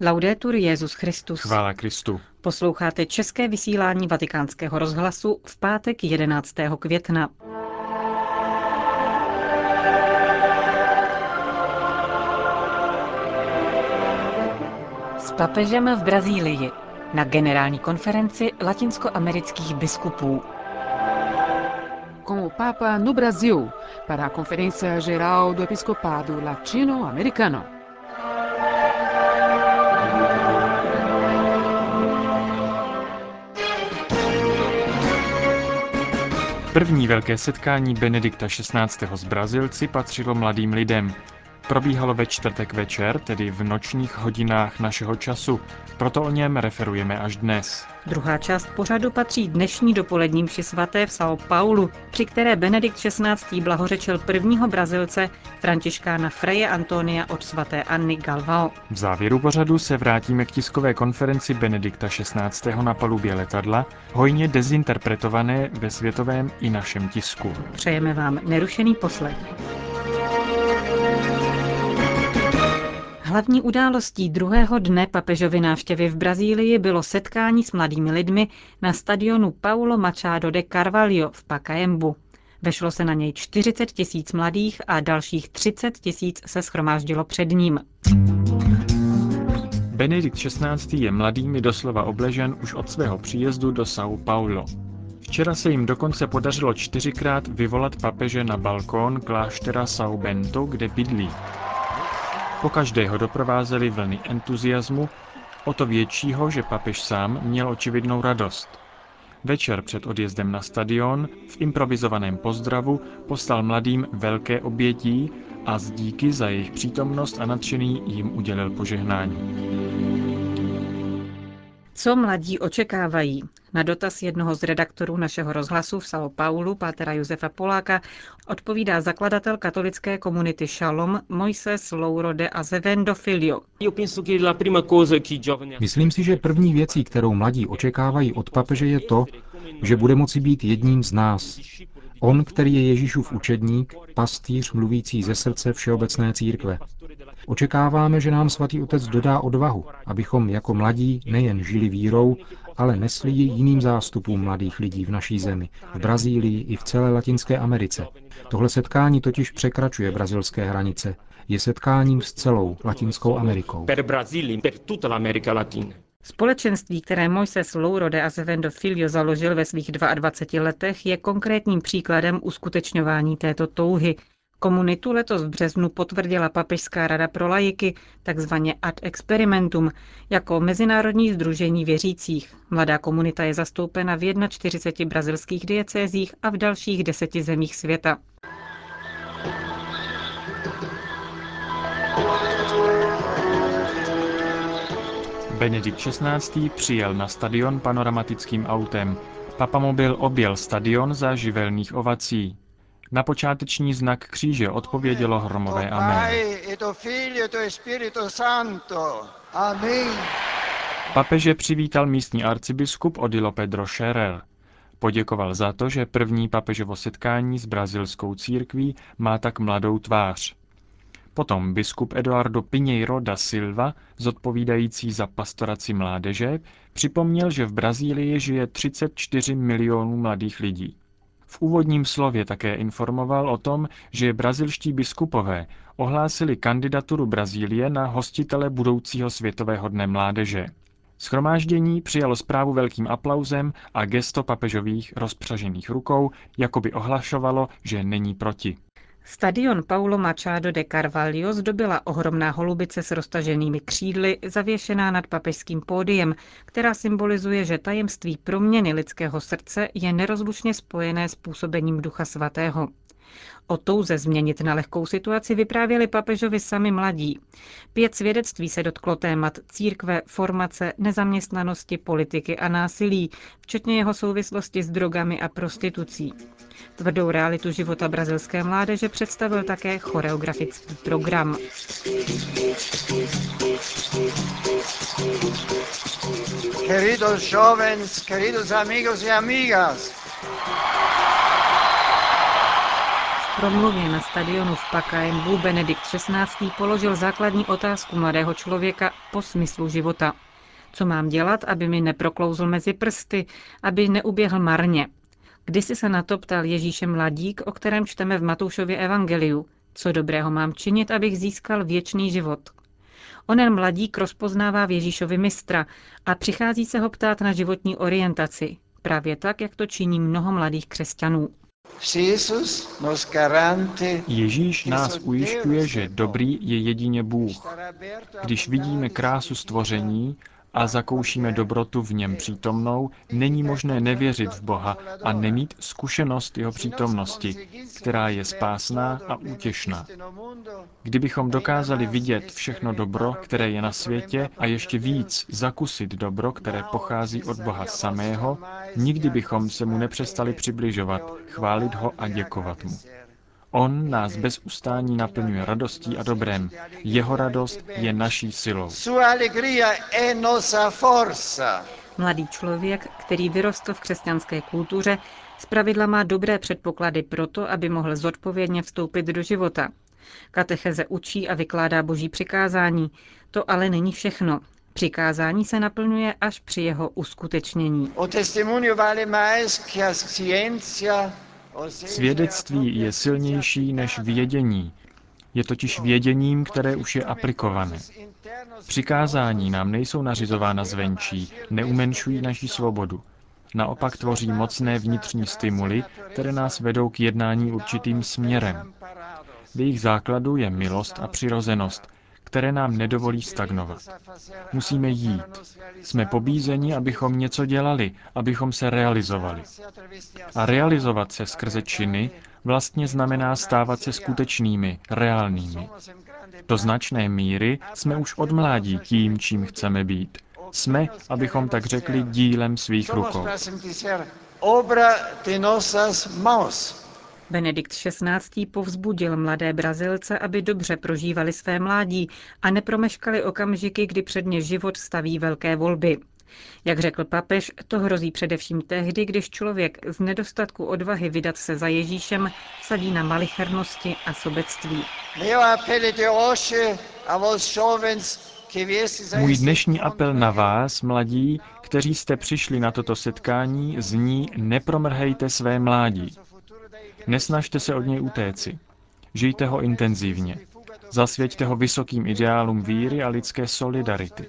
Laudetur Jezus Christus. Chvála Kristu. Posloucháte české vysílání Vatikánského rozhlasu v pátek 11. května. S papežem v Brazílii na generální konferenci latinskoamerických biskupů. com o Papa no Brasil para a Conferência Geral do Episcopado Latino-Americano. První velké setkání Benedikta XVI. s Brazilci patřilo mladým lidem. Probíhalo ve čtvrtek večer, tedy v nočních hodinách našeho času, proto o něm referujeme až dnes. Druhá část pořadu patří dnešní dopolední mši svaté v São Paulo, při které Benedikt XVI. blahořečil prvního Brazilce Františkána Freje Antonia od svaté Anny Galvao. V závěru pořadu se vrátíme k tiskové konferenci Benedikta XVI. na palubě letadla, hojně dezinterpretované ve světovém i našem tisku. Přejeme vám nerušený poslech. Hlavní událostí druhého dne papežovy návštěvy v Brazílii bylo setkání s mladými lidmi na stadionu Paulo Machado de Carvalho v Pacaembu. Vešlo se na něj 40 tisíc mladých a dalších 30 tisíc se schromáždilo před ním. Benedikt XVI. je mladými doslova obležen už od svého příjezdu do São Paulo. Včera se jim dokonce podařilo čtyřikrát vyvolat papeže na balkón kláštera São Bento, kde bydlí. Po každého doprovázely vlny entuziasmu, o to většího, že papež sám měl očividnou radost. Večer před odjezdem na stadion v improvizovaném pozdravu poslal mladým velké obětí a z díky za jejich přítomnost a nadšený jim udělil požehnání. Co mladí očekávají? Na dotaz jednoho z redaktorů našeho rozhlasu v São Paulo, pátera Josefa Poláka, odpovídá zakladatel katolické komunity Shalom Moises Louro de Azevendo Filho. Myslím si, že první věcí, kterou mladí očekávají od papeže, je to, že bude moci být jedním z nás. On, který je Ježíšův učedník, pastýř mluvící ze srdce Všeobecné církve. Očekáváme, že nám svatý otec dodá odvahu, abychom jako mladí nejen žili vírou, ale nesli ji jiným zástupům mladých lidí v naší zemi, v Brazílii i v celé Latinské Americe. Tohle setkání totiž překračuje brazilské hranice. Je setkáním s celou Latinskou Amerikou. Společenství, které Moises Louro de Azevendo Filho založil ve svých 22 letech, je konkrétním příkladem uskutečňování této touhy, Komunitu letos v březnu potvrdila Papežská rada pro lajiky, takzvaně ad experimentum, jako mezinárodní združení věřících. Mladá komunita je zastoupena v 41 brazilských diecézích a v dalších deseti zemích světa. Benedikt XVI. přijel na stadion panoramatickým autem. Papamobil objel stadion za živelných ovací. Na počáteční znak kříže odpovědělo hromové amen. Papeže přivítal místní arcibiskup Odilo Pedro Scherer. Poděkoval za to, že první papežovo setkání s brazilskou církví má tak mladou tvář. Potom biskup Eduardo Pinheiro da Silva, zodpovídající za pastoraci mládeže, připomněl, že v Brazílii žije 34 milionů mladých lidí. V úvodním slově také informoval o tom, že brazilští biskupové ohlásili kandidaturu Brazílie na hostitele budoucího světového dne mládeže. Schromáždění přijalo zprávu velkým aplauzem a gesto papežových rozpřažených rukou, jako by ohlašovalo, že není proti. Stadion Paulo Machado de Carvalho zdobila ohromná holubice s roztaženými křídly, zavěšená nad papežským pódiem, která symbolizuje, že tajemství proměny lidského srdce je nerozlučně spojené s působením Ducha Svatého. O touze změnit na lehkou situaci vyprávěli papežovi sami mladí. Pět svědectví se dotklo témat církve, formace, nezaměstnanosti, politiky a násilí, včetně jeho souvislosti s drogami a prostitucí. Tvrdou realitu života brazilské mládeže představil také choreografický program. Queridos jovens, queridos amigos y amigas, promluvě na stadionu v Pakajembu Benedikt XVI. položil základní otázku mladého člověka po smyslu života. Co mám dělat, aby mi neproklouzl mezi prsty, aby neuběhl marně? Kdysi se na to ptal Ježíše mladík, o kterém čteme v Matoušově evangeliu. Co dobrého mám činit, abych získal věčný život? Onen mladík rozpoznává v Ježíšovi mistra a přichází se ho ptát na životní orientaci, právě tak, jak to činí mnoho mladých křesťanů. Ježíš nás ujišťuje, že dobrý je jedině Bůh. Když vidíme krásu stvoření a zakoušíme dobrotu v něm přítomnou, není možné nevěřit v Boha a nemít zkušenost jeho přítomnosti, která je spásná a útěšná. Kdybychom dokázali vidět všechno dobro, které je na světě a ještě víc zakusit dobro, které pochází od Boha samého, nikdy bychom se mu nepřestali přibližovat, chválit ho a děkovat mu. On nás bez ustání naplňuje radostí a dobrem. Jeho radost je naší silou. Mladý člověk, který vyrostl v křesťanské kultuře, zpravidla má dobré předpoklady pro to, aby mohl zodpovědně vstoupit do života. Katecheze učí a vykládá boží přikázání. To ale není všechno. Přikázání se naplňuje až při jeho uskutečnění. Svědectví je silnější než vědění. Je totiž věděním, které už je aplikované. Přikázání nám nejsou nařizována zvenčí, neumenšují naši svobodu. Naopak tvoří mocné vnitřní stimuly, které nás vedou k jednání určitým směrem. V jejich základu je milost a přirozenost, které nám nedovolí stagnovat. Musíme jít. Jsme pobízeni, abychom něco dělali, abychom se realizovali. A realizovat se skrze činy vlastně znamená stávat se skutečnými, reálnými. Do značné míry jsme už od mládí tím, čím chceme být. Jsme, abychom tak řekli, dílem svých rukou. Benedikt XVI. povzbudil mladé Brazilce, aby dobře prožívali své mládí a nepromeškali okamžiky, kdy před ně život staví velké volby. Jak řekl papež, to hrozí především tehdy, když člověk z nedostatku odvahy vydat se za Ježíšem sadí na malichernosti a sobectví. Můj dnešní apel na vás, mladí, kteří jste přišli na toto setkání, zní nepromrhejte své mládí. Nesnažte se od něj utéci. Žijte ho intenzivně. Zasvěďte ho vysokým ideálům víry a lidské solidarity.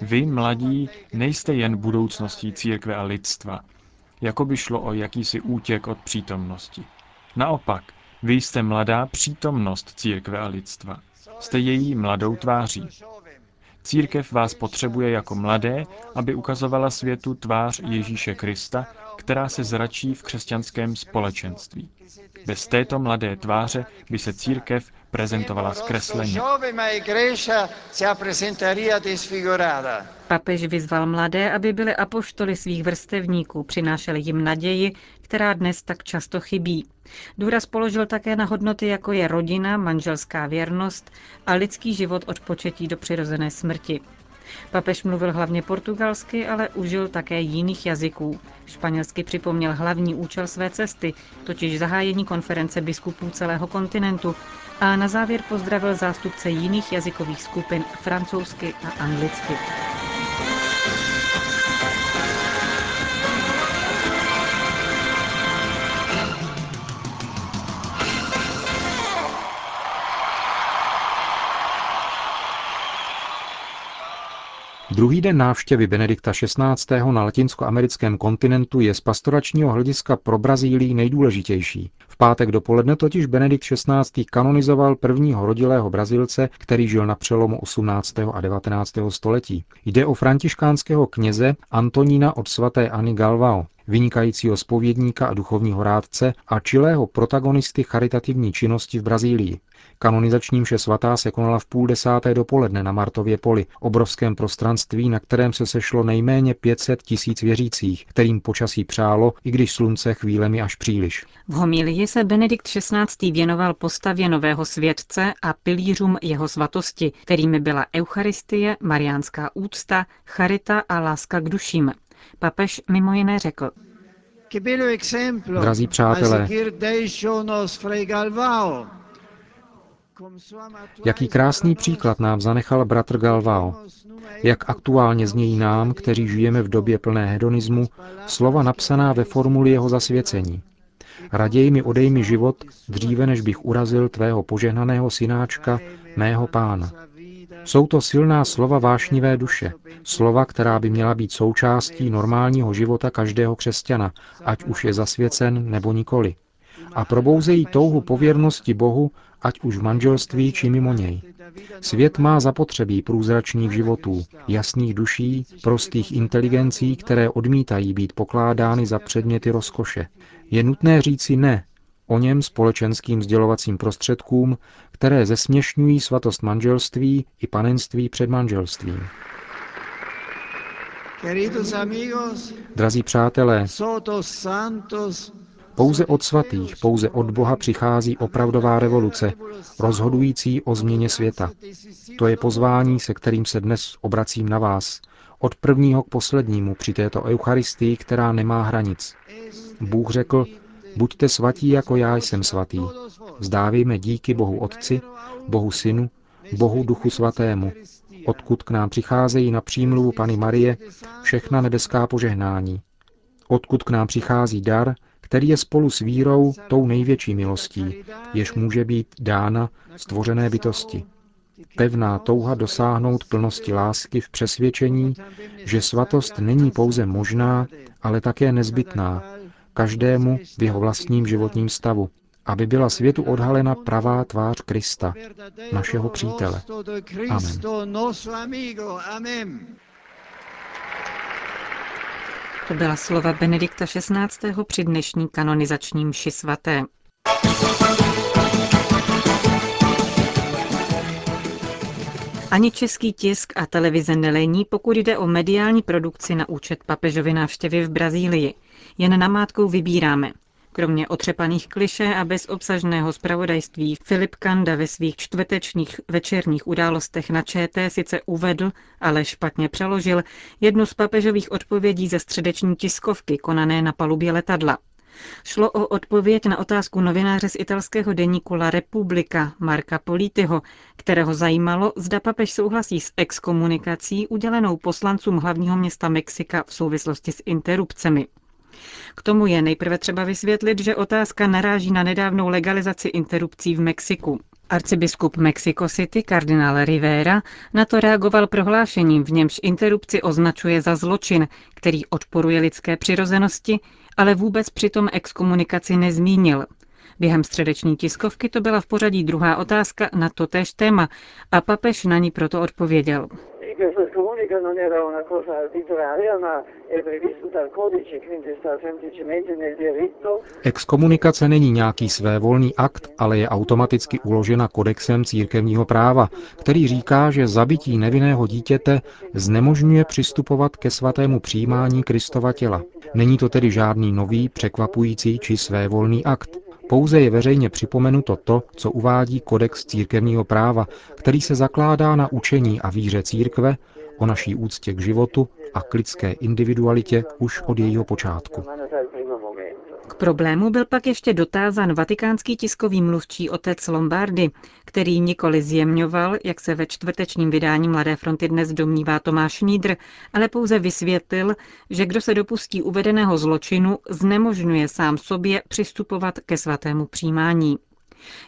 Vy, mladí, nejste jen budoucností církve a lidstva, jako by šlo o jakýsi útěk od přítomnosti. Naopak, vy jste mladá přítomnost církve a lidstva. Jste její mladou tváří. Církev vás potřebuje jako mladé, aby ukazovala světu tvář Ježíše Krista, která se zračí v křesťanském společenství. Bez této mladé tváře by se církev prezentovala zkresleně. Papež vyzval mladé, aby byli apoštoly svých vrstevníků, přinášeli jim naději, která dnes tak často chybí. Důraz položil také na hodnoty, jako je rodina, manželská věrnost a lidský život od početí do přirozené smrti. Papež mluvil hlavně portugalsky, ale užil také jiných jazyků. Španělsky připomněl hlavní účel své cesty, totiž zahájení konference biskupů celého kontinentu a na závěr pozdravil zástupce jiných jazykových skupin francouzsky a anglicky. Druhý den návštěvy Benedikta XVI. na latinskoamerickém kontinentu je z pastoračního hlediska pro Brazílii nejdůležitější. Pátek dopoledne totiž Benedikt XVI. kanonizoval prvního rodilého Brazilce, který žil na přelomu 18. a 19. století. Jde o františkánského kněze Antonína od svaté Ani Galvao, vynikajícího spovědníka a duchovního rádce a čilého protagonisty charitativní činnosti v Brazílii. Kanonizační mše svatá se konala v půl desáté dopoledne na Martově poli, obrovském prostranství, na kterém se sešlo nejméně 500 tisíc věřících, kterým počasí přálo, i když slunce chvílemi až příliš. V homilii se Benedikt XVI. věnoval postavě nového světce a pilířům jeho svatosti, kterými byla Eucharistie, mariánská úcta, charita a láska k duším. Papež mimo jiné řekl. Drazí přátelé, jaký krásný příklad nám zanechal bratr Galvao. Jak aktuálně znějí nám, kteří žijeme v době plné hedonismu, slova napsaná ve formuli jeho zasvěcení. Raději mi odej mi život, dříve než bych urazil tvého požehnaného synáčka, mého pána. Jsou to silná slova vášnivé duše, slova, která by měla být součástí normálního života každého křesťana, ať už je zasvěcen nebo nikoli. A probouzejí touhu pověrnosti Bohu, ať už v manželství či mimo něj. Svět má zapotřebí průzračných životů, jasných duší, prostých inteligencí, které odmítají být pokládány za předměty rozkoše. Je nutné říci ne o něm společenským sdělovacím prostředkům, které zesměšňují svatost manželství i panenství před manželstvím. Drazí přátelé, pouze od svatých, pouze od Boha přichází opravdová revoluce, rozhodující o změně světa. To je pozvání, se kterým se dnes obracím na vás, od prvního k poslednímu při této Eucharistii, která nemá hranic. Bůh řekl, buďte svatí, jako já jsem svatý. Vzdávejme díky Bohu Otci, Bohu Synu, Bohu Duchu Svatému, odkud k nám přicházejí na přímluvu Pany Marie všechna nebeská požehnání. Odkud k nám přichází dar, který je spolu s vírou tou největší milostí, jež může být dána stvořené bytosti. Pevná touha dosáhnout plnosti lásky v přesvědčení, že svatost není pouze možná, ale také nezbytná, každému v jeho vlastním životním stavu, aby byla světu odhalena pravá tvář Krista, našeho přítele. Amen. To byla slova Benedikta XVI. při dnešní kanonizační mši svaté. Ani český tisk a televize nelení, pokud jde o mediální produkci na účet papežovy návštěvy v Brazílii. Jen namátkou vybíráme. Kromě otřepaných kliše a bezobsažného zpravodajství Filip Kanda ve svých čtvrtečních večerních událostech na ČT sice uvedl, ale špatně přeložil, jednu z papežových odpovědí ze středeční tiskovky konané na palubě letadla. Šlo o odpověď na otázku novináře z italského deníku La Repubblica Marka Politiho, kterého zajímalo, zda papež souhlasí s exkomunikací udělenou poslancům hlavního města Mexika v souvislosti s interrupcemi. K tomu je nejprve třeba vysvětlit, že otázka naráží na nedávnou legalizaci interrupcí v Mexiku. Arcibiskup Mexico City kardinál Rivera na to reagoval prohlášením, v němž interrupci označuje za zločin, který odporuje lidské přirozenosti, ale vůbec přitom exkomunikaci nezmínil. Během středeční tiskovky to byla v pořadí druhá otázka na to též téma a papež na ní proto odpověděl comunica non era una cosa arbitraria, ma è previsto dal codice, quindi sta semplicemente nel diritto. Exkomunikace není nějaký svévolný akt, ale je automaticky uložena kodexem církevního práva, který říká, že zabití nevinného dítěte znemožňuje přistupovat ke svatému přijímání Kristova těla. Není to tedy žádný nový, překvapující či svévolný akt. Pouze je veřejně připomenuto to, co uvádí kodex církevního práva, který se zakládá na učení a víře církve o naší úctě k životu a k lidské individualitě už od jejího počátku. K problému byl pak ještě dotázan vatikánský tiskový mluvčí otec Lombardy, který nikoli zjemňoval, jak se ve čtvrtečním vydání Mladé fronty dnes domnívá Tomáš Nídr, ale pouze vysvětlil, že kdo se dopustí uvedeného zločinu, znemožňuje sám sobě přistupovat ke svatému přijímání.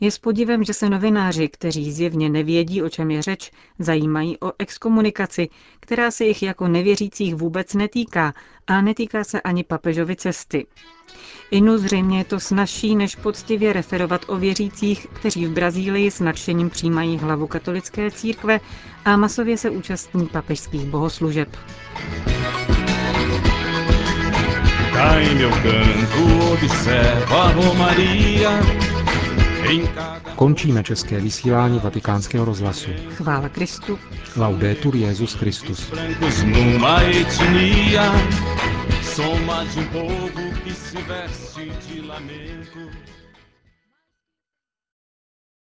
Je s podivem, že se novináři, kteří zjevně nevědí, o čem je řeč, zajímají o exkomunikaci, která se jich jako nevěřících vůbec netýká a netýká se ani papežovy cesty. Inu zřejmě je to snažší, než poctivě referovat o věřících, kteří v Brazílii s nadšením přijímají hlavu katolické církve a masově se účastní papežských bohoslužeb. Dai meu canto, observa a Končíme české vysílání vatikánského rozhlasu. Chvála Kristu. Laudetur Jezus Christus. Um povo que se veste de lamento